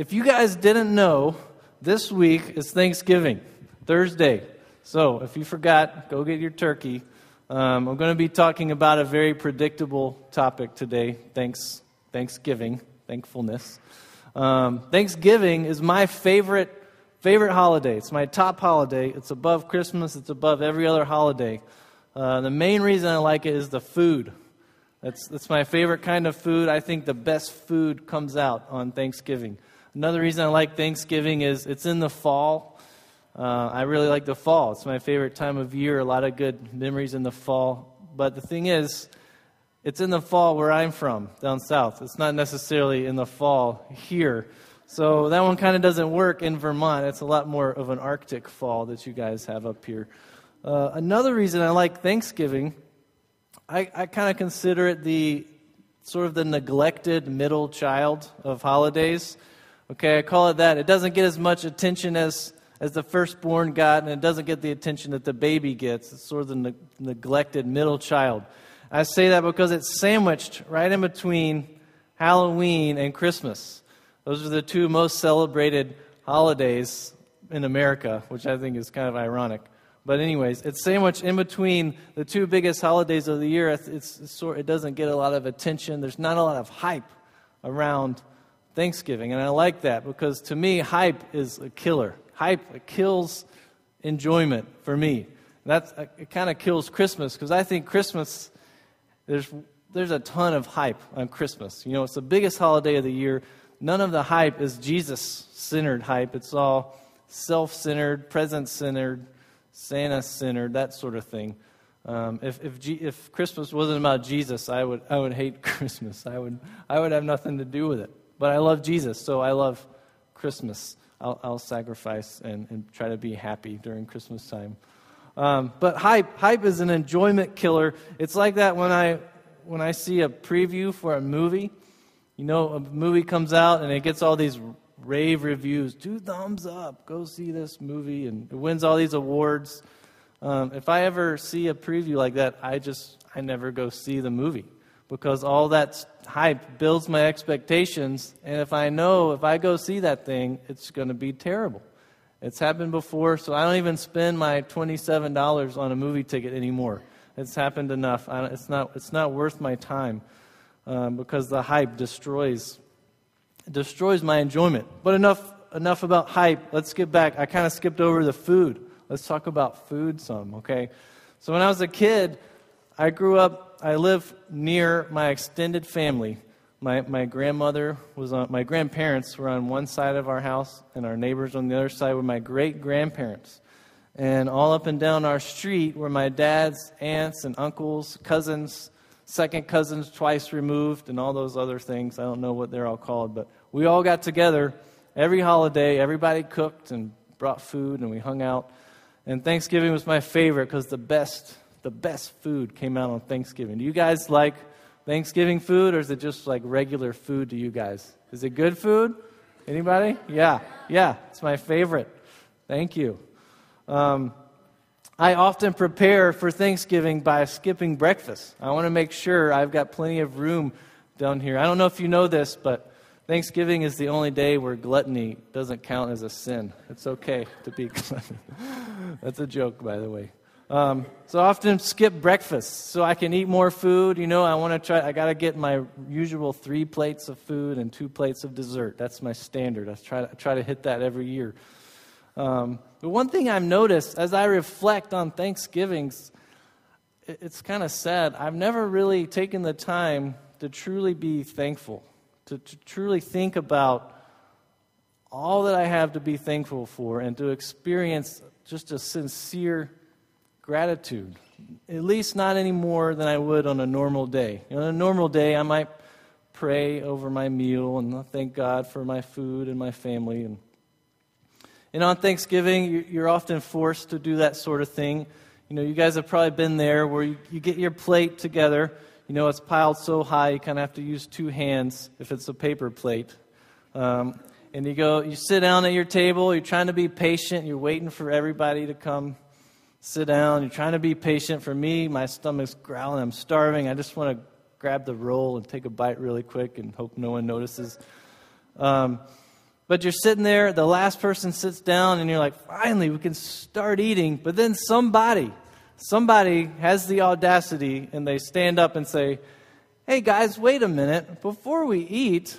if you guys didn't know, this week is Thanksgiving, Thursday. So if you forgot, go get your turkey. Um, I'm going to be talking about a very predictable topic today. Thanks, Thanksgiving, thankfulness. Um, Thanksgiving is my favorite favorite holiday. It's my top holiday. It's above Christmas. It's above every other holiday. Uh, the main reason I like it is the food. That's, that's my favorite kind of food. I think the best food comes out on Thanksgiving. Another reason I like Thanksgiving is it's in the fall. Uh, I really like the fall. It's my favorite time of year. A lot of good memories in the fall. But the thing is, it's in the fall where I'm from, down south. It's not necessarily in the fall here. So that one kind of doesn't work in Vermont. It's a lot more of an Arctic fall that you guys have up here. Uh, another reason I like Thanksgiving I, I kind of consider it the sort of the neglected middle child of holidays. Okay, I call it that. It doesn't get as much attention as, as the firstborn got, and it doesn't get the attention that the baby gets. It's sort of the ne- neglected middle child. I say that because it's sandwiched right in between Halloween and Christmas. Those are the two most celebrated holidays in America, which I think is kind of ironic. But anyways, it's sandwiched in between the two biggest holidays of the year. It's, it's it doesn't get a lot of attention. There's not a lot of hype around Thanksgiving, and I like that because to me, hype is a killer. Hype kills enjoyment for me. That's it. Kind of kills Christmas because I think Christmas there's there's a ton of hype on Christmas. You know, it's the biggest holiday of the year. None of the hype is Jesus centered hype. It's all self centered, present centered Santa centered, that sort of thing. Um, if, if, G, if Christmas wasn't about Jesus, I would, I would hate Christmas. I would, I would have nothing to do with it. But I love Jesus, so I love Christmas. I'll, I'll sacrifice and, and try to be happy during Christmas time. Um, but hype, hype is an enjoyment killer. It's like that when I, when I see a preview for a movie. You know, a movie comes out and it gets all these rave reviews, two thumbs up, go see this movie, and it wins all these awards. Um, if I ever see a preview like that, I just I never go see the movie because all that hype builds my expectations, and if I know if I go see that thing, it's going to be terrible. It's happened before, so I don't even spend my twenty-seven dollars on a movie ticket anymore. It's happened enough. it's not. It's not worth my time um, because the hype destroys destroys my enjoyment. But enough, enough about hype. Let's get back. I kind of skipped over the food. Let's talk about food some, okay? So when I was a kid, I grew up, I live near my extended family. My, my grandmother was on, my grandparents were on one side of our house, and our neighbors on the other side were my great grandparents. And all up and down our street were my dad's aunts and uncles, cousins, second cousins twice removed, and all those other things. I don't know what they're all called, but we all got together every holiday. Everybody cooked and brought food, and we hung out. And Thanksgiving was my favorite because the best, the best food came out on Thanksgiving. Do you guys like Thanksgiving food, or is it just like regular food to you guys? Is it good food? Anybody? Yeah, yeah, it's my favorite. Thank you. Um, I often prepare for Thanksgiving by skipping breakfast. I want to make sure I've got plenty of room down here. I don't know if you know this, but Thanksgiving is the only day where gluttony doesn't count as a sin. It's okay to be gluttonous. That's a joke, by the way. Um, so I often skip breakfast so I can eat more food. You know, I want to try, I got to get my usual three plates of food and two plates of dessert. That's my standard. I try to, I try to hit that every year. Um, but one thing I've noticed as I reflect on Thanksgivings, it's kind of sad. I've never really taken the time to truly be thankful to, to truly think about all that I have to be thankful for and to experience just a sincere gratitude. At least not any more than I would on a normal day. on a normal day, I might pray over my meal and thank God for my food and my family. And, and on Thanksgiving, you're often forced to do that sort of thing. You know, you guys have probably been there where you, you get your plate together you know, it's piled so high you kind of have to use two hands if it's a paper plate. Um, and you go, you sit down at your table, you're trying to be patient, you're waiting for everybody to come sit down, you're trying to be patient. For me, my stomach's growling, I'm starving, I just want to grab the roll and take a bite really quick and hope no one notices. Um, but you're sitting there, the last person sits down, and you're like, finally, we can start eating. But then somebody, somebody has the audacity, and they stand up and say, hey guys, wait a minute. Before we eat,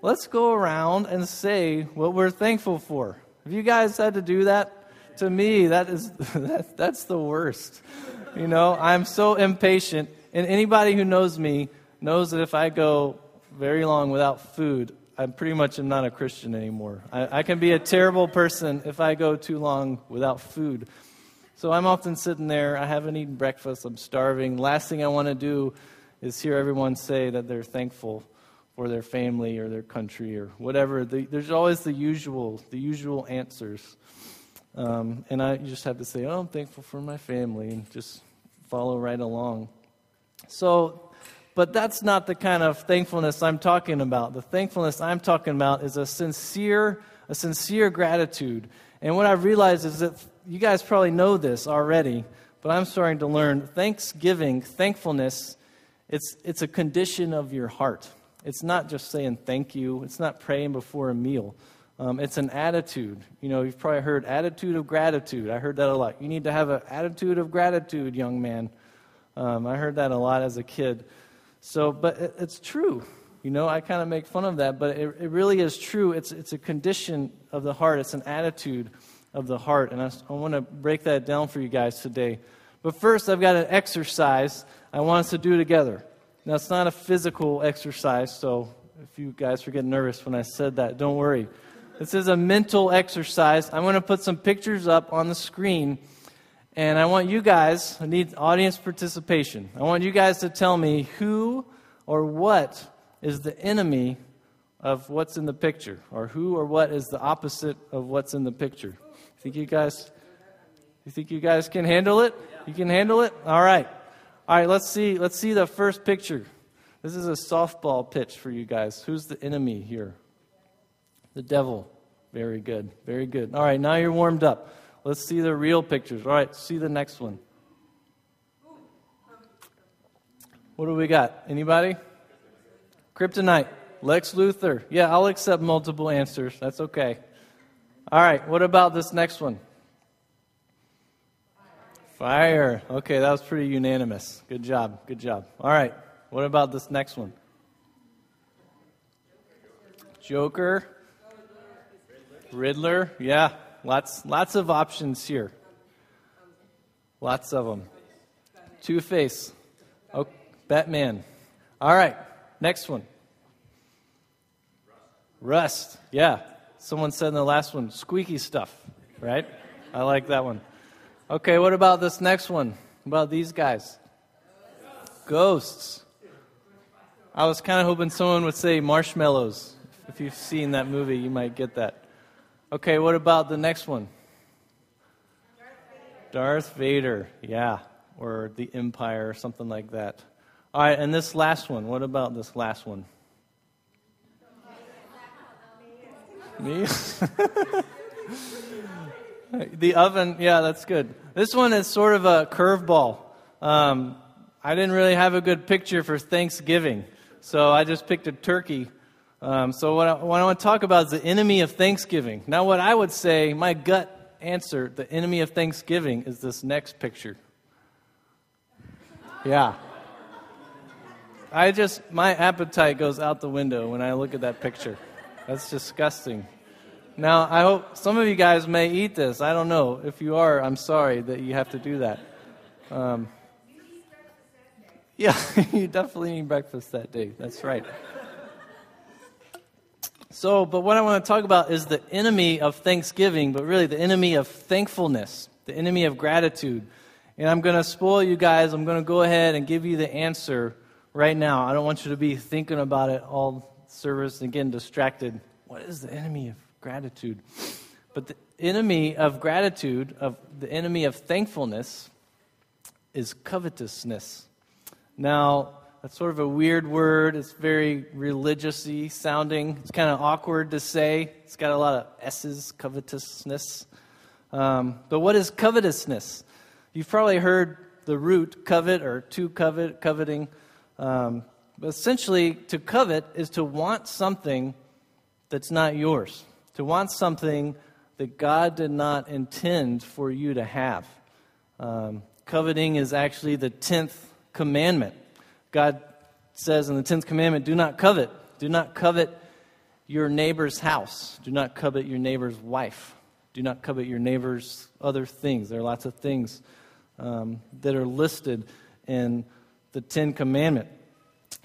let's go around and say what we're thankful for. Have you guys had to do that? To me, that is that, that's the worst. You know, I'm so impatient, and anybody who knows me knows that if I go very long without food, I pretty much am not a Christian anymore. I, I can be a terrible person if I go too long without food. So I'm often sitting there, I haven't eaten breakfast, I'm starving. Last thing I want to do is hear everyone say that they're thankful for their family or their country or whatever. The, there's always the usual, the usual answers. Um, and I just have to say, oh, I'm thankful for my family, and just follow right along. So but that's not the kind of thankfulness I'm talking about. The thankfulness I'm talking about is a sincere, a sincere gratitude. And what I've realized is that you guys probably know this already, but I'm starting to learn thanksgiving, thankfulness, it's, it's a condition of your heart. It's not just saying thank you, it's not praying before a meal. Um, it's an attitude. You know, you've probably heard attitude of gratitude. I heard that a lot. You need to have an attitude of gratitude, young man. Um, I heard that a lot as a kid. So, but it, it's true. You know, I kind of make fun of that, but it, it really is true. It's, it's a condition of the heart, it's an attitude of the heart. And I, I want to break that down for you guys today. But first, I've got an exercise I want us to do together. Now, it's not a physical exercise, so if you guys were getting nervous when I said that, don't worry. This is a mental exercise. I'm going to put some pictures up on the screen and I want you guys, I need audience participation. I want you guys to tell me who or what is the enemy of what's in the picture, or who or what is the opposite of what's in the picture. Think you guys you think you guys can handle it? You can handle it? All right. All right, let's see let's see the first picture. This is a softball pitch for you guys. Who's the enemy here? The devil. Very good. Very good. All right, now you're warmed up. Let's see the real pictures. All right, see the next one. What do we got? Anybody? Kryptonite. Lex Luthor. Yeah, I'll accept multiple answers. That's okay. All right, what about this next one? Fire. Okay, that was pretty unanimous. Good job. Good job. All right, what about this next one? Joker. Riddler. Yeah, Lots, lots of options here. Lots of them. Two Face. Oh, Batman. All right, next one. Rust. Yeah. Someone said in the last one, squeaky stuff, right? I like that one. Okay, what about this next one? What about these guys? Ghosts. I was kind of hoping someone would say marshmallows. If you've seen that movie, you might get that. Okay, what about the next one? Darth Vader, yeah, or the Empire, or something like that. All right, and this last one, what about this last one? Me? the oven, yeah, that's good. This one is sort of a curveball. Um, I didn't really have a good picture for Thanksgiving, so I just picked a turkey um, so, what I, what I want to talk about is the enemy of Thanksgiving. Now, what I would say, my gut answer, the enemy of Thanksgiving, is this next picture. Yeah. I just, my appetite goes out the window when I look at that picture. That's disgusting. Now, I hope some of you guys may eat this. I don't know. If you are, I'm sorry that you have to do that. Um, yeah, you definitely need breakfast that day. That's right. So, but what I want to talk about is the enemy of thanksgiving, but really the enemy of thankfulness, the enemy of gratitude. And I'm going to spoil you guys. I'm going to go ahead and give you the answer right now. I don't want you to be thinking about it all service and getting distracted. What is the enemy of gratitude? But the enemy of gratitude, of the enemy of thankfulness, is covetousness. Now, that's sort of a weird word. It's very religious sounding. It's kind of awkward to say. It's got a lot of S's, covetousness. Um, but what is covetousness? You've probably heard the root covet or to covet, coveting. Um, but essentially, to covet is to want something that's not yours, to want something that God did not intend for you to have. Um, coveting is actually the 10th commandment. God says in the 10th commandment, do not covet. Do not covet your neighbor's house. Do not covet your neighbor's wife. Do not covet your neighbor's other things. There are lots of things um, that are listed in the Ten Commandment.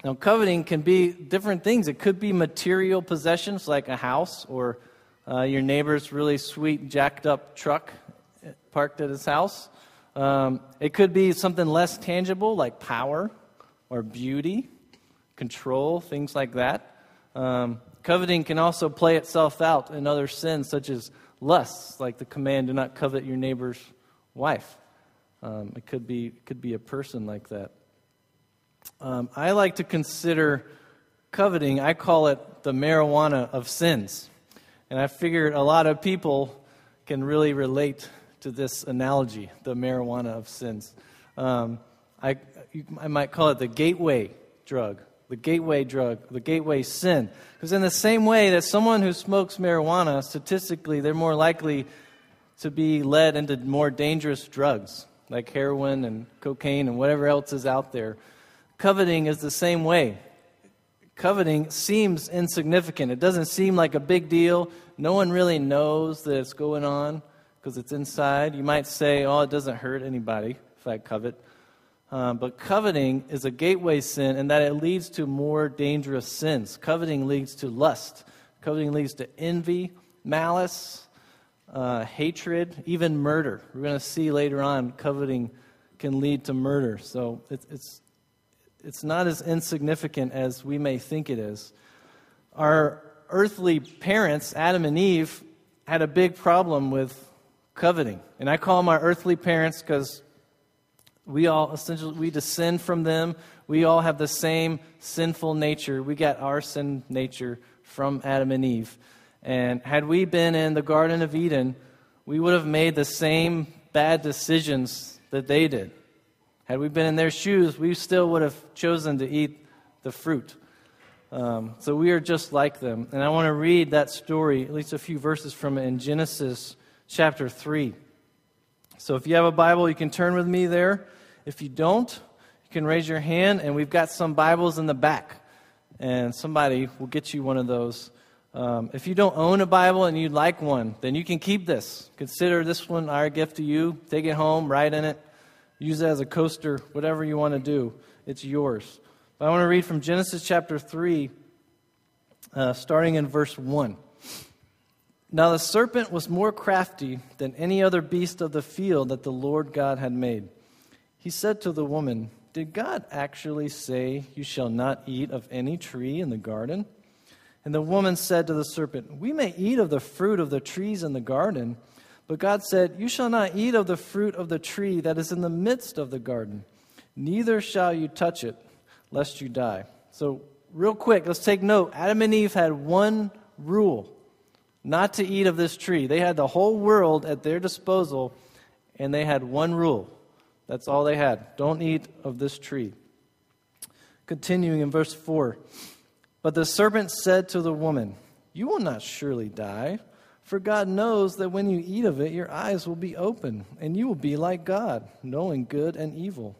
Now, coveting can be different things. It could be material possessions like a house or uh, your neighbor's really sweet jacked up truck parked at his house. Um, it could be something less tangible like power or beauty, control, things like that. Um, coveting can also play itself out in other sins such as lust, like the command do not covet your neighbor's wife. Um, it could be, could be a person like that. Um, I like to consider coveting, I call it the marijuana of sins. And I figured a lot of people can really relate to this analogy, the marijuana of sins. Um, I, I might call it the gateway drug, the gateway drug, the gateway sin. Because, in the same way that someone who smokes marijuana, statistically, they're more likely to be led into more dangerous drugs like heroin and cocaine and whatever else is out there. Coveting is the same way. Coveting seems insignificant. It doesn't seem like a big deal. No one really knows that it's going on because it's inside. You might say, oh, it doesn't hurt anybody if I covet. Um, but coveting is a gateway sin in that it leads to more dangerous sins. Coveting leads to lust, coveting leads to envy, malice, uh, hatred, even murder. We're going to see later on coveting can lead to murder. So it's, it's it's not as insignificant as we may think it is. Our earthly parents, Adam and Eve, had a big problem with coveting. And I call them our earthly parents because we all essentially we descend from them. We all have the same sinful nature. We got our sin nature from Adam and Eve. And had we been in the Garden of Eden, we would have made the same bad decisions that they did. Had we been in their shoes, we still would have chosen to eat the fruit. Um, so we are just like them. And I want to read that story, at least a few verses from it, in Genesis chapter 3. So if you have a Bible, you can turn with me there. If you don't, you can raise your hand, and we've got some Bibles in the back. And somebody will get you one of those. Um, if you don't own a Bible and you'd like one, then you can keep this. Consider this one our gift to you. Take it home, write in it. Use it as a coaster, whatever you want to do. It's yours. But I want to read from Genesis chapter 3, uh, starting in verse 1. Now the serpent was more crafty than any other beast of the field that the Lord God had made. He said to the woman, Did God actually say, You shall not eat of any tree in the garden? And the woman said to the serpent, We may eat of the fruit of the trees in the garden. But God said, You shall not eat of the fruit of the tree that is in the midst of the garden, neither shall you touch it, lest you die. So, real quick, let's take note. Adam and Eve had one rule not to eat of this tree. They had the whole world at their disposal, and they had one rule. That's all they had. Don't eat of this tree. Continuing in verse 4 But the serpent said to the woman, You will not surely die. For God knows that when you eat of it, your eyes will be open, and you will be like God, knowing good and evil.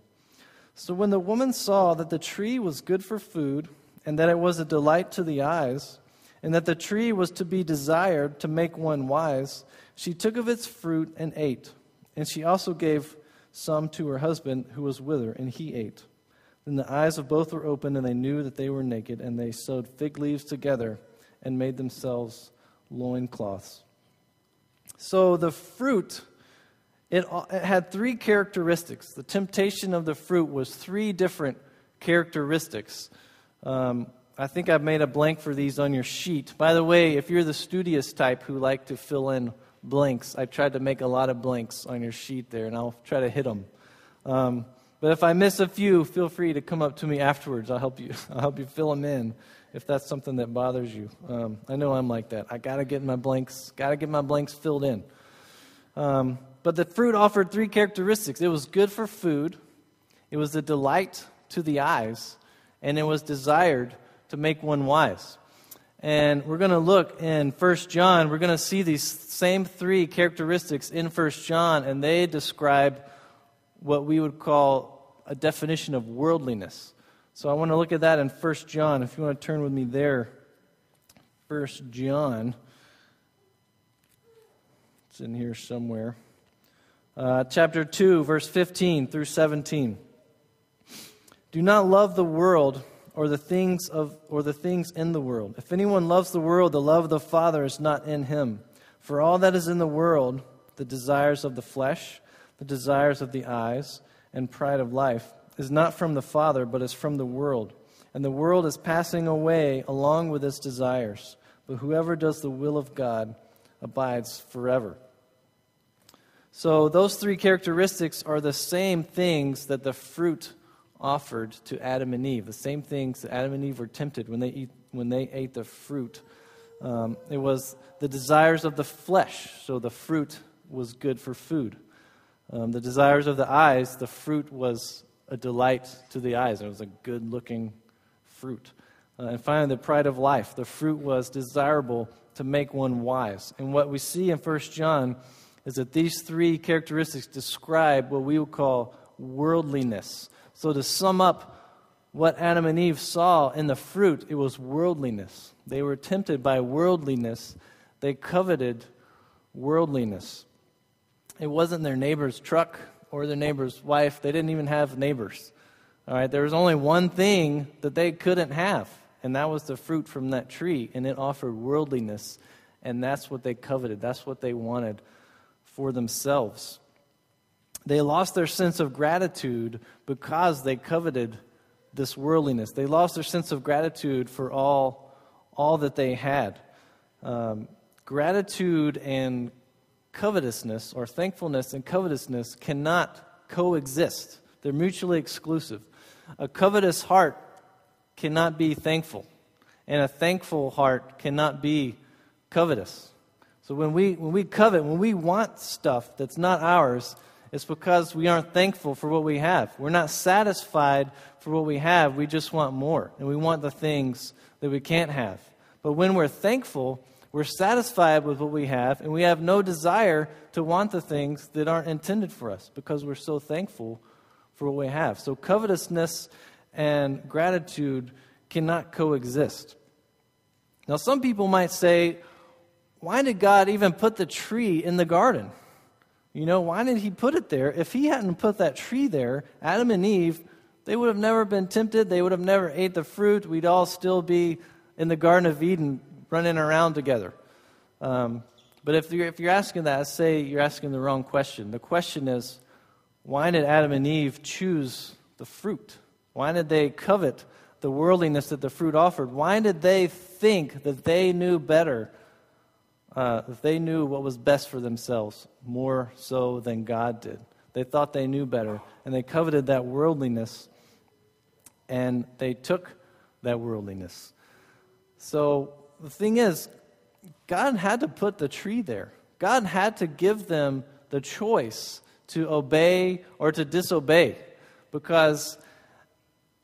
So when the woman saw that the tree was good for food, and that it was a delight to the eyes, and that the tree was to be desired to make one wise, she took of its fruit and ate. And she also gave some to her husband who was with her, and he ate. Then the eyes of both were opened, and they knew that they were naked, and they sewed fig leaves together and made themselves loincloths. So the fruit, it, it had three characteristics. The temptation of the fruit was three different characteristics. Um, I think I've made a blank for these on your sheet. By the way, if you're the studious type who like to fill in blanks, I tried to make a lot of blanks on your sheet there, and I'll try to hit them. Um, but if I miss a few, feel free to come up to me afterwards. I'll help you. I'll help you fill them in if that's something that bothers you. Um, I know I'm like that. I got to get my blanks, got to get my blanks filled in. Um, but the fruit offered three characteristics it was good for food, it was a delight to the eyes, and it was desired to make one wise. And we're going to look in 1 John, we're going to see these same three characteristics in 1 John, and they describe what we would call a definition of worldliness. So I want to look at that in 1 John. If you want to turn with me there, 1 John. It's in here somewhere. Uh, chapter 2, verse 15 through 17. Do not love the world or the things of or the things in the world. If anyone loves the world, the love of the Father is not in him. For all that is in the world, the desires of the flesh, the desires of the eyes, and pride of life, is not from the Father, but is from the world. And the world is passing away along with its desires. But whoever does the will of God abides forever. So, those three characteristics are the same things that the fruit offered to Adam and Eve, the same things that Adam and Eve were tempted when they, eat, when they ate the fruit. Um, it was the desires of the flesh, so the fruit was good for food. Um, the desires of the eyes, the fruit was a delight to the eyes. It was a good looking fruit. Uh, and finally, the pride of life. The fruit was desirable to make one wise. And what we see in 1 John is that these three characteristics describe what we would call worldliness. So, to sum up what Adam and Eve saw in the fruit, it was worldliness. They were tempted by worldliness, they coveted worldliness. It wasn't their neighbor's truck or their neighbor's wife, they didn't even have neighbors. All right, there was only one thing that they couldn't have, and that was the fruit from that tree, and it offered worldliness, and that's what they coveted. That's what they wanted for themselves. They lost their sense of gratitude because they coveted this worldliness. They lost their sense of gratitude for all, all that they had. Um, gratitude and covetousness, or thankfulness and covetousness, cannot coexist, they're mutually exclusive. A covetous heart cannot be thankful, and a thankful heart cannot be covetous. So when we, when we covet, when we want stuff that's not ours, it's because we aren't thankful for what we have. We're not satisfied for what we have. We just want more. And we want the things that we can't have. But when we're thankful, we're satisfied with what we have, and we have no desire to want the things that aren't intended for us because we're so thankful for what we have. So, covetousness and gratitude cannot coexist. Now, some people might say, why did God even put the tree in the garden? You know, why did he put it there? If he hadn't put that tree there, Adam and Eve, they would have never been tempted. They would have never ate the fruit. We'd all still be in the Garden of Eden running around together. Um, but if you're, if you're asking that, say you're asking the wrong question. The question is, why did Adam and Eve choose the fruit? Why did they covet the worldliness that the fruit offered? Why did they think that they knew better uh, they knew what was best for themselves more so than God did. They thought they knew better, and they coveted that worldliness, and they took that worldliness. So the thing is, God had to put the tree there. God had to give them the choice to obey or to disobey because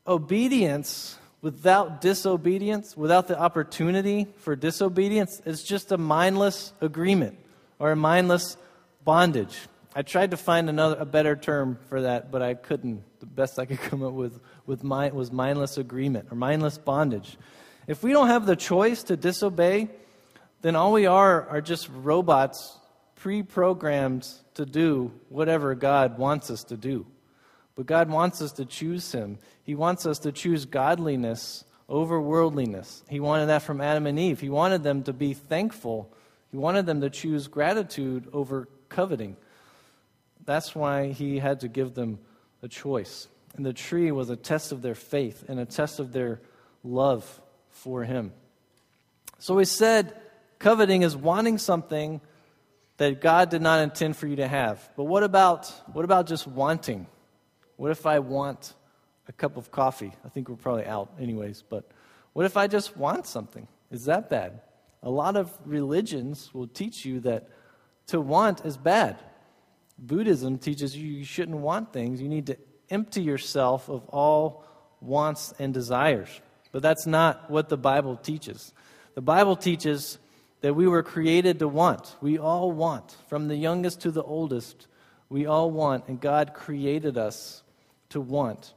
obedience without disobedience, without the opportunity for disobedience, it's just a mindless agreement or a mindless bondage. I tried to find another a better term for that, but I couldn't. The best I could come up with, with mind, was mindless agreement or mindless bondage. If we don't have the choice to disobey, then all we are are just robots pre-programmed to do whatever God wants us to do. But God wants us to choose Him. He wants us to choose godliness over worldliness. He wanted that from Adam and Eve. He wanted them to be thankful. He wanted them to choose gratitude over coveting. That's why He had to give them a choice. And the tree was a test of their faith and a test of their love for Him. So He said, coveting is wanting something that God did not intend for you to have. But what about, what about just wanting? What if I want a cup of coffee? I think we're probably out, anyways, but what if I just want something? Is that bad? A lot of religions will teach you that to want is bad. Buddhism teaches you you shouldn't want things. You need to empty yourself of all wants and desires. But that's not what the Bible teaches. The Bible teaches that we were created to want. We all want. From the youngest to the oldest, we all want, and God created us to want.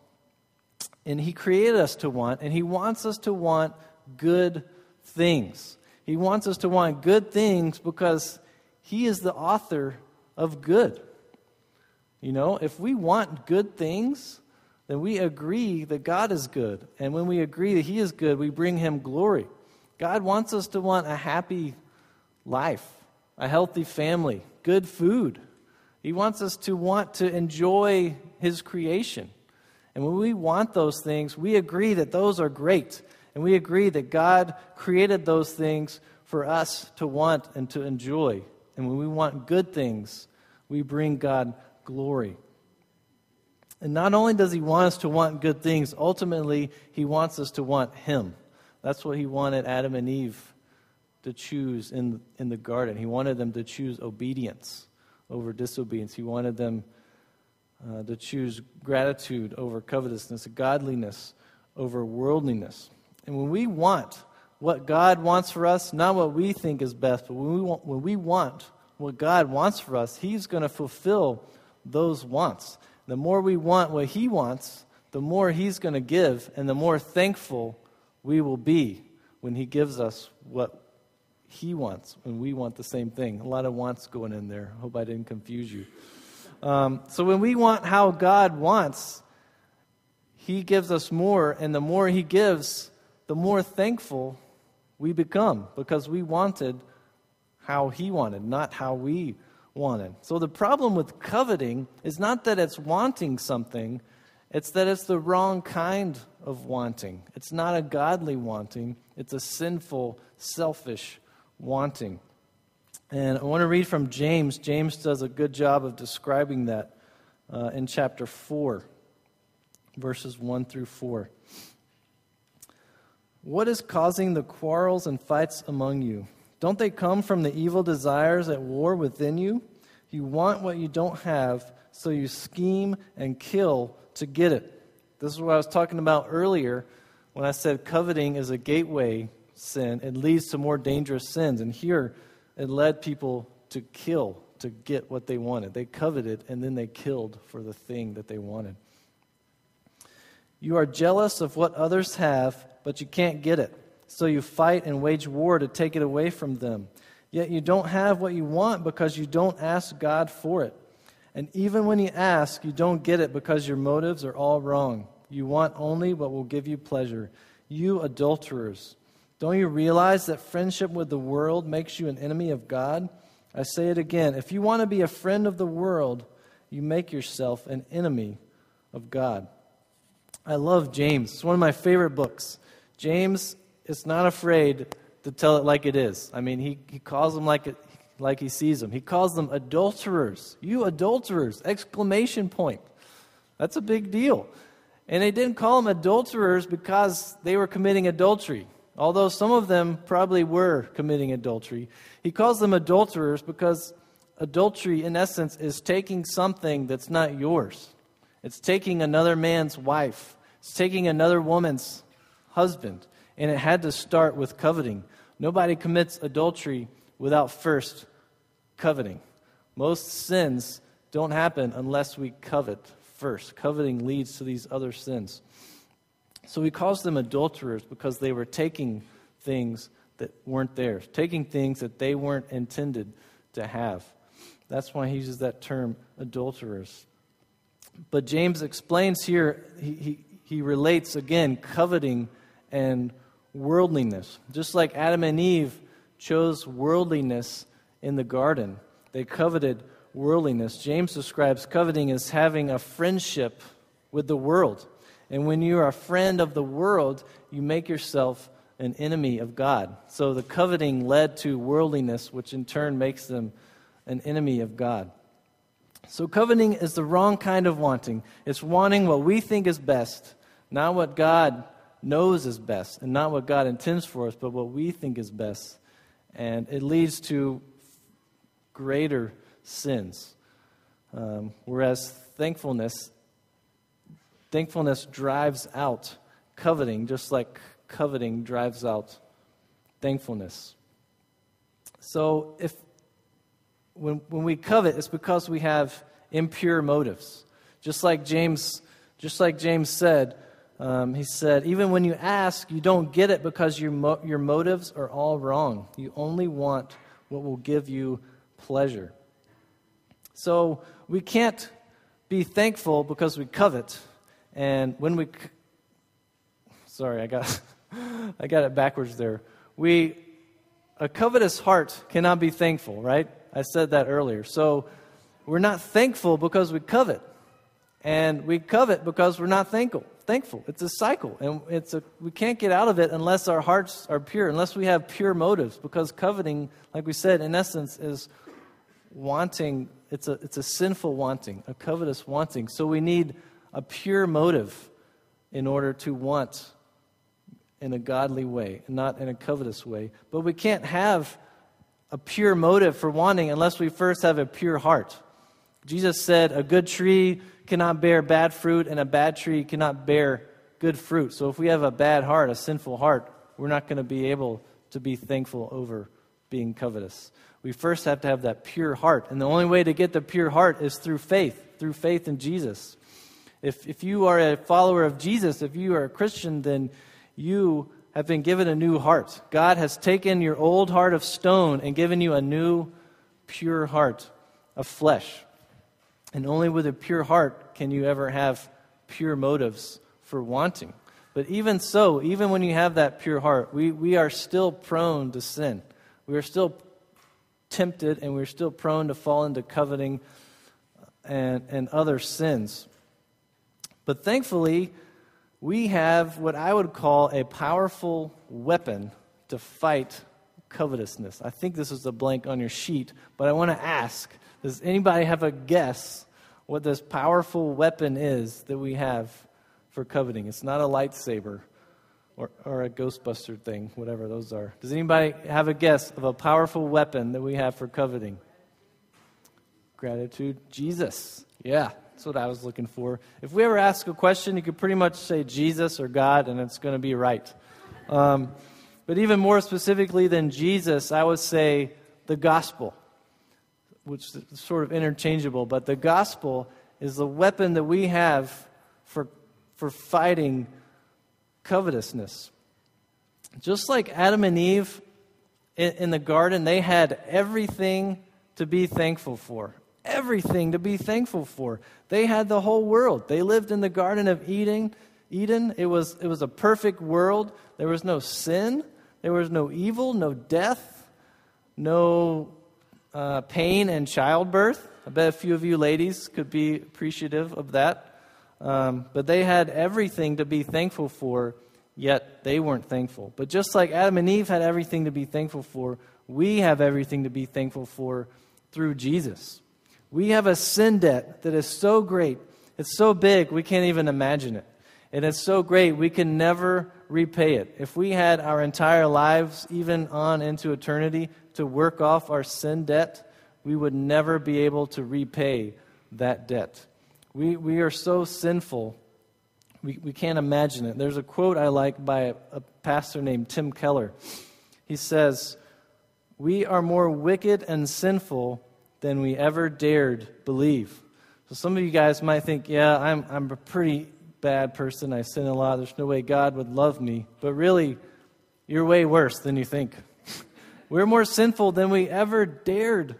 And He created us to want, and He wants us to want good things. He wants us to want good things because He is the author of good. You know, if we want good things, then we agree that God is good. And when we agree that He is good, we bring Him glory. God wants us to want a happy life, a healthy family, good food. He wants us to want to enjoy His creation. And when we want those things, we agree that those are great. And we agree that God created those things for us to want and to enjoy. And when we want good things, we bring God glory. And not only does He want us to want good things, ultimately, He wants us to want Him. That's what He wanted Adam and Eve to choose in, in the garden. He wanted them to choose obedience over disobedience. He wanted them uh, to choose gratitude over covetousness, godliness over worldliness. And when we want what God wants for us, not what we think is best, but when we want, when we want what God wants for us, He's going to fulfill those wants. The more we want what He wants, the more He's going to give, and the more thankful we will be when He gives us what He wants, and we want the same thing. A lot of wants going in there. Hope I didn't confuse you. Um, so when we want how God wants, He gives us more, and the more He gives, the more thankful we become because we wanted how He wanted, not how we wanted. So the problem with coveting is not that it's wanting something, it's that it's the wrong kind of wanting. It's not a godly wanting, it's a sinful, selfish wanting. And I want to read from James. James does a good job of describing that uh, in chapter 4, verses 1 through 4. What is causing the quarrels and fights among you? Don't they come from the evil desires at war within you? You want what you don't have, so you scheme and kill to get it. This is what I was talking about earlier when I said coveting is a gateway sin. It leads to more dangerous sins. And here, it led people to kill to get what they wanted. They coveted and then they killed for the thing that they wanted. You are jealous of what others have, but you can't get it. So you fight and wage war to take it away from them. Yet you don't have what you want because you don't ask God for it. And even when you ask, you don't get it because your motives are all wrong. You want only what will give you pleasure. You adulterers. Don't you realize that friendship with the world makes you an enemy of God? I say it again. If you want to be a friend of the world, you make yourself an enemy of God. I love James. It's one of my favorite books. James is not afraid to tell it like it is. I mean, he, he calls them like, it, like he sees them. He calls them adulterers. You adulterers! Exclamation point. That's a big deal. And they didn't call them adulterers because they were committing adultery although some of them probably were committing adultery. He calls them adulterers because adultery, in essence, is taking something that's not yours. It's taking another man's wife, it's taking another woman's husband. And it had to start with coveting. Nobody commits adultery without first coveting. Most sins don't happen unless we covet first. Coveting leads to these other sins. So he calls them adulterers because they were taking things that weren't theirs, taking things that they weren't intended to have. That's why he uses that term, adulterers. But James explains here, he, he, he relates again coveting and worldliness. Just like Adam and Eve chose worldliness in the garden, they coveted worldliness. James describes coveting as having a friendship with the world. And when you are a friend of the world, you make yourself an enemy of God. So the coveting led to worldliness, which in turn makes them an enemy of God. So coveting is the wrong kind of wanting. It's wanting what we think is best, not what God knows is best, and not what God intends for us, but what we think is best. And it leads to greater sins. Um, whereas thankfulness Thankfulness drives out coveting, just like coveting drives out thankfulness. So if when, when we covet, it's because we have impure motives. Just like James, just like James said, um, he said, even when you ask, you don't get it because your, mo- your motives are all wrong. You only want what will give you pleasure. So we can't be thankful because we covet. And when we, sorry, I got, I got it backwards there. We, a covetous heart cannot be thankful, right? I said that earlier. So we're not thankful because we covet. And we covet because we're not thankful. Thankful. It's a cycle, and it's a we can't get out of it unless our hearts are pure, unless we have pure motives. Because coveting, like we said, in essence, is wanting. It's a it's a sinful wanting, a covetous wanting. So we need a pure motive in order to want in a godly way, not in a covetous way. But we can't have a pure motive for wanting unless we first have a pure heart. Jesus said, A good tree cannot bear bad fruit, and a bad tree cannot bear good fruit. So if we have a bad heart, a sinful heart, we're not going to be able to be thankful over being covetous. We first have to have that pure heart. And the only way to get the pure heart is through faith, through faith in Jesus. If, if you are a follower of Jesus, if you are a Christian, then you have been given a new heart. God has taken your old heart of stone and given you a new, pure heart of flesh. And only with a pure heart can you ever have pure motives for wanting. But even so, even when you have that pure heart, we, we are still prone to sin. We are still tempted and we're still prone to fall into coveting and, and other sins. But thankfully, we have what I would call a powerful weapon to fight covetousness. I think this is a blank on your sheet, but I want to ask does anybody have a guess what this powerful weapon is that we have for coveting? It's not a lightsaber or, or a Ghostbuster thing, whatever those are. Does anybody have a guess of a powerful weapon that we have for coveting? Gratitude. Jesus. Yeah. That's what I was looking for. If we ever ask a question, you could pretty much say Jesus or God, and it's going to be right. Um, but even more specifically than Jesus, I would say the gospel, which is sort of interchangeable. But the gospel is the weapon that we have for, for fighting covetousness. Just like Adam and Eve in, in the garden, they had everything to be thankful for everything to be thankful for. They had the whole world. They lived in the Garden of Eden. Eden. It was, it was a perfect world. There was no sin. There was no evil, no death, no uh, pain and childbirth. I bet a few of you ladies could be appreciative of that. Um, but they had everything to be thankful for, yet they weren't thankful. But just like Adam and Eve had everything to be thankful for, we have everything to be thankful for through Jesus. We have a sin debt that is so great, it's so big, we can't even imagine it. And it's so great, we can never repay it. If we had our entire lives, even on into eternity, to work off our sin debt, we would never be able to repay that debt. We, we are so sinful, we, we can't imagine it. There's a quote I like by a, a pastor named Tim Keller. He says, We are more wicked and sinful than we ever dared believe. So some of you guys might think, yeah, I'm, I'm a pretty bad person. I sin a lot. There's no way God would love me. But really, you're way worse than you think. We're more sinful than we ever dared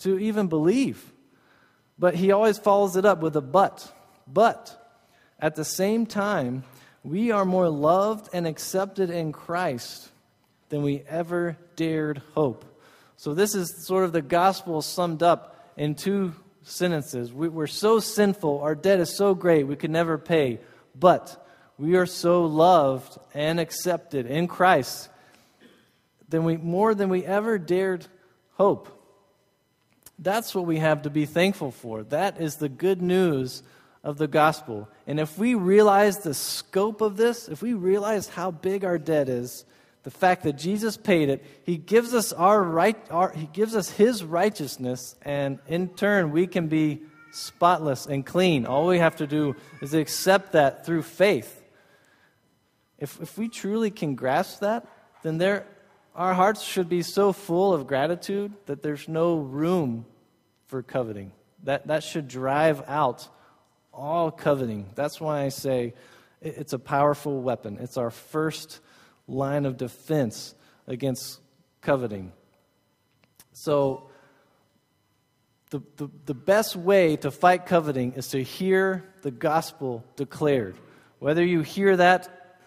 to even believe. But he always follows it up with a but. But at the same time, we are more loved and accepted in Christ than we ever dared hope. So, this is sort of the gospel summed up in two sentences. We, are so sinful, our debt is so great, we could never pay. But we are so loved and accepted in Christ than we, more than we ever dared hope. That's what we have to be thankful for. That is the good news of the gospel. And if we realize the scope of this, if we realize how big our debt is, the fact that Jesus paid it, he gives us our right our, he gives us his righteousness and in turn we can be spotless and clean. All we have to do is accept that through faith. If if we truly can grasp that, then there our hearts should be so full of gratitude that there's no room for coveting. That, that should drive out all coveting. That's why I say it's a powerful weapon. It's our first line of defense against coveting. So, the, the, the best way to fight coveting is to hear the gospel declared. Whether you hear that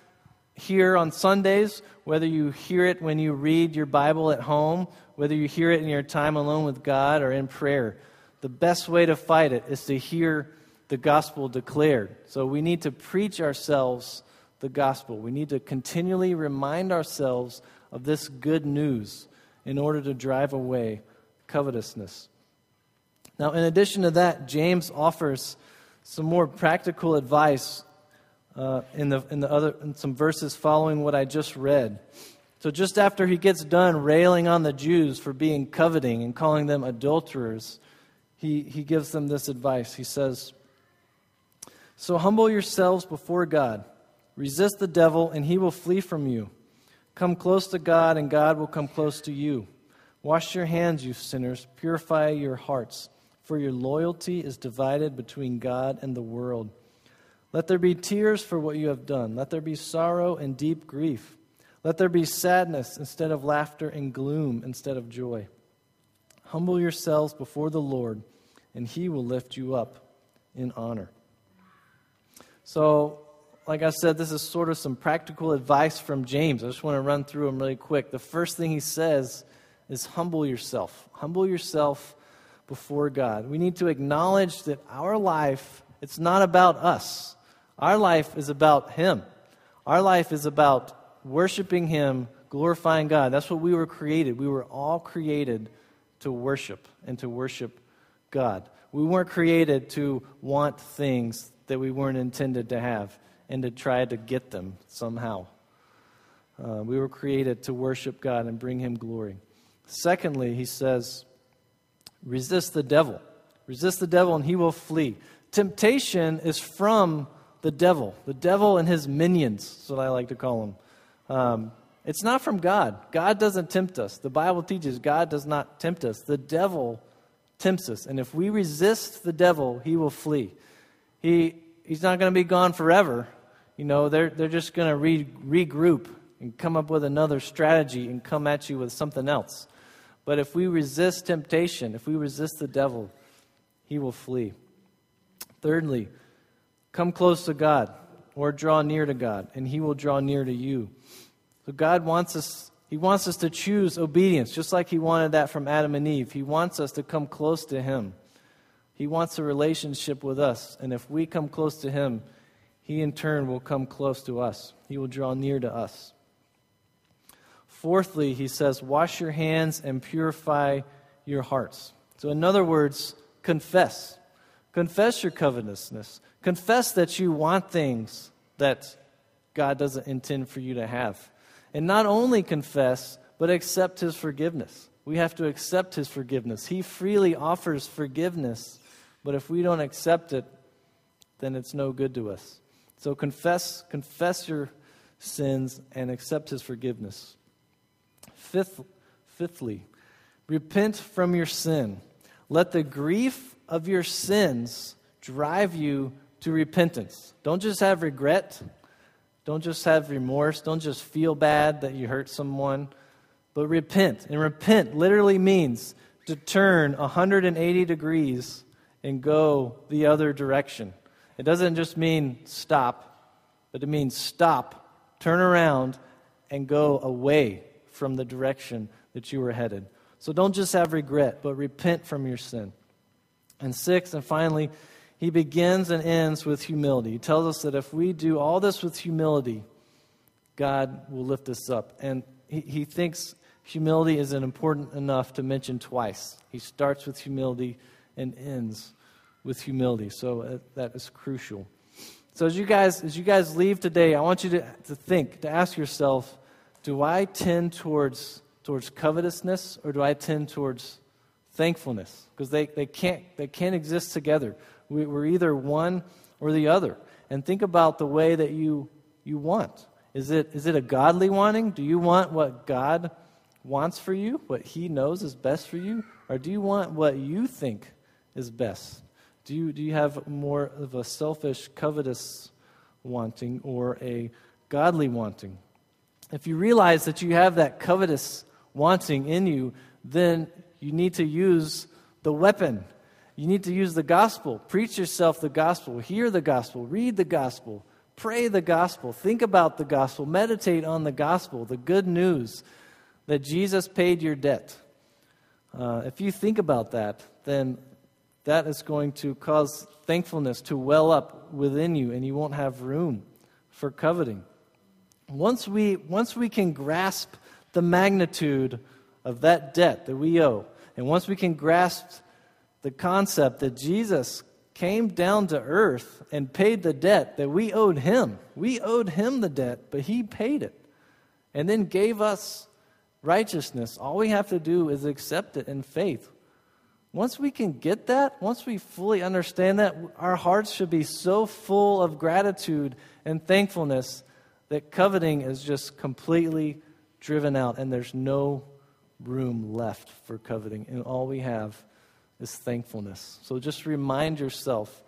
here on Sundays, whether you hear it when you read your Bible at home, whether you hear it in your time alone with God or in prayer, the best way to fight it is to hear the gospel declared. So we need to preach ourselves the gospel. We need to continually remind ourselves of this good news in order to drive away covetousness. Now, in addition to that, James offers some more practical advice uh, in, the, in, the other, in some verses following what I just read. So, just after he gets done railing on the Jews for being coveting and calling them adulterers, he, he gives them this advice. He says, So humble yourselves before God, resist the devil, and he will flee from you. Come close to God, and God will come close to you. Wash your hands, you sinners, purify your hearts for your loyalty is divided between God and the world. Let there be tears for what you have done. Let there be sorrow and deep grief. Let there be sadness instead of laughter and gloom instead of joy. Humble yourselves before the Lord, and he will lift you up in honor. So, like I said, this is sort of some practical advice from James. I just want to run through them really quick. The first thing he says is humble yourself. Humble yourself before God. We need to acknowledge that our life, it's not about us. Our life is about Him. Our life is about worshiping Him, glorifying God. That's what we were created. We were all created to worship and to worship God. We weren't created to want things that we weren't intended to have and to try to get them somehow. Uh, we were created to worship God and bring Him glory. Secondly, he says, Resist the devil. Resist the devil, and he will flee. Temptation is from the devil, the devil and his minions, is what I like to call them. Um, it's not from God. God doesn't tempt us. The Bible teaches God does not tempt us. The devil tempts us. And if we resist the devil, he will flee. He, he's not going to be gone forever. You know, they're, they're just going to re, regroup and come up with another strategy and come at you with something else. But if we resist temptation, if we resist the devil, he will flee. Thirdly, come close to God or draw near to God, and he will draw near to you. So God wants us he wants us to choose obedience, just like he wanted that from Adam and Eve. He wants us to come close to him. He wants a relationship with us, and if we come close to him, he in turn will come close to us. He will draw near to us. Fourthly, he says, wash your hands and purify your hearts. So, in other words, confess. Confess your covetousness. Confess that you want things that God doesn't intend for you to have. And not only confess, but accept his forgiveness. We have to accept his forgiveness. He freely offers forgiveness, but if we don't accept it, then it's no good to us. So confess, confess your sins and accept his forgiveness. Fifth, fifthly, repent from your sin. Let the grief of your sins drive you to repentance. Don't just have regret. Don't just have remorse. Don't just feel bad that you hurt someone. But repent. And repent literally means to turn 180 degrees and go the other direction. It doesn't just mean stop, but it means stop, turn around, and go away from the direction that you were headed. So don't just have regret, but repent from your sin. And sixth, and finally, he begins and ends with humility. He tells us that if we do all this with humility, God will lift us up. And he, he thinks humility isn't important enough to mention twice. He starts with humility and ends with humility. So uh, that is crucial. So as you guys as you guys leave today, I want you to, to think, to ask yourself, do I tend towards, towards covetousness or do I tend towards thankfulness? Because they, they, can't, they can't exist together. We, we're either one or the other. And think about the way that you, you want. Is it, is it a godly wanting? Do you want what God wants for you, what He knows is best for you, or do you want what you think is best? Do you, do you have more of a selfish, covetous wanting or a godly wanting? If you realize that you have that covetous wanting in you, then you need to use the weapon. You need to use the gospel. Preach yourself the gospel. Hear the gospel. Read the gospel. Pray the gospel. Think about the gospel. Meditate on the gospel, the good news that Jesus paid your debt. Uh, if you think about that, then that is going to cause thankfulness to well up within you, and you won't have room for coveting. Once we, once we can grasp the magnitude of that debt that we owe, and once we can grasp the concept that Jesus came down to earth and paid the debt that we owed him, we owed him the debt, but he paid it, and then gave us righteousness. All we have to do is accept it in faith. Once we can get that, once we fully understand that, our hearts should be so full of gratitude and thankfulness that coveting is just completely driven out and there's no room left for coveting. And all we have is thankfulness. So just remind yourself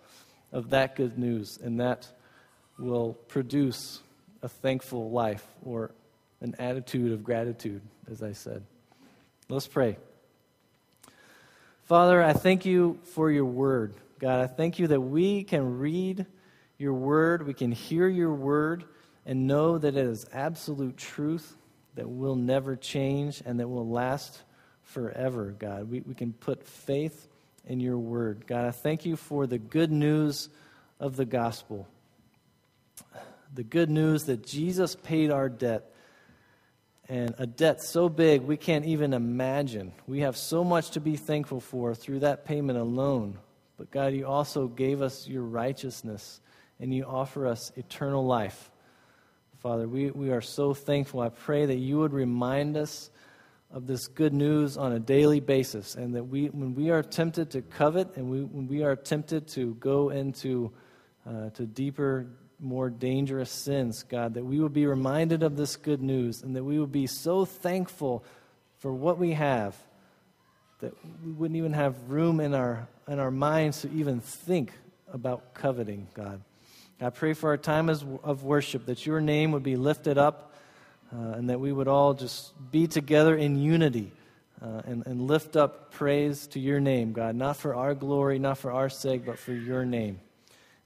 of that good news, and that will produce a thankful life or an attitude of gratitude, as I said. Let's pray. Father, I thank you for your word. God, I thank you that we can read your word, we can hear your word, and know that it is absolute truth that will never change and that will last forever, God. We, we can put faith in your word. God, I thank you for the good news of the gospel. The good news that Jesus paid our debt and a debt so big we can't even imagine. We have so much to be thankful for through that payment alone. But God, you also gave us your righteousness and you offer us eternal life. Father, we, we are so thankful. I pray that you would remind us of this good news on a daily basis and that we, when we are tempted to covet and we, when we are tempted to go into uh, to deeper more dangerous sins, God, that we would be reminded of this good news and that we would be so thankful for what we have that we wouldn't even have room in our, in our minds to even think about coveting, God. I pray for our time of worship that your name would be lifted up uh, and that we would all just be together in unity uh, and, and lift up praise to your name, God, not for our glory, not for our sake, but for your name.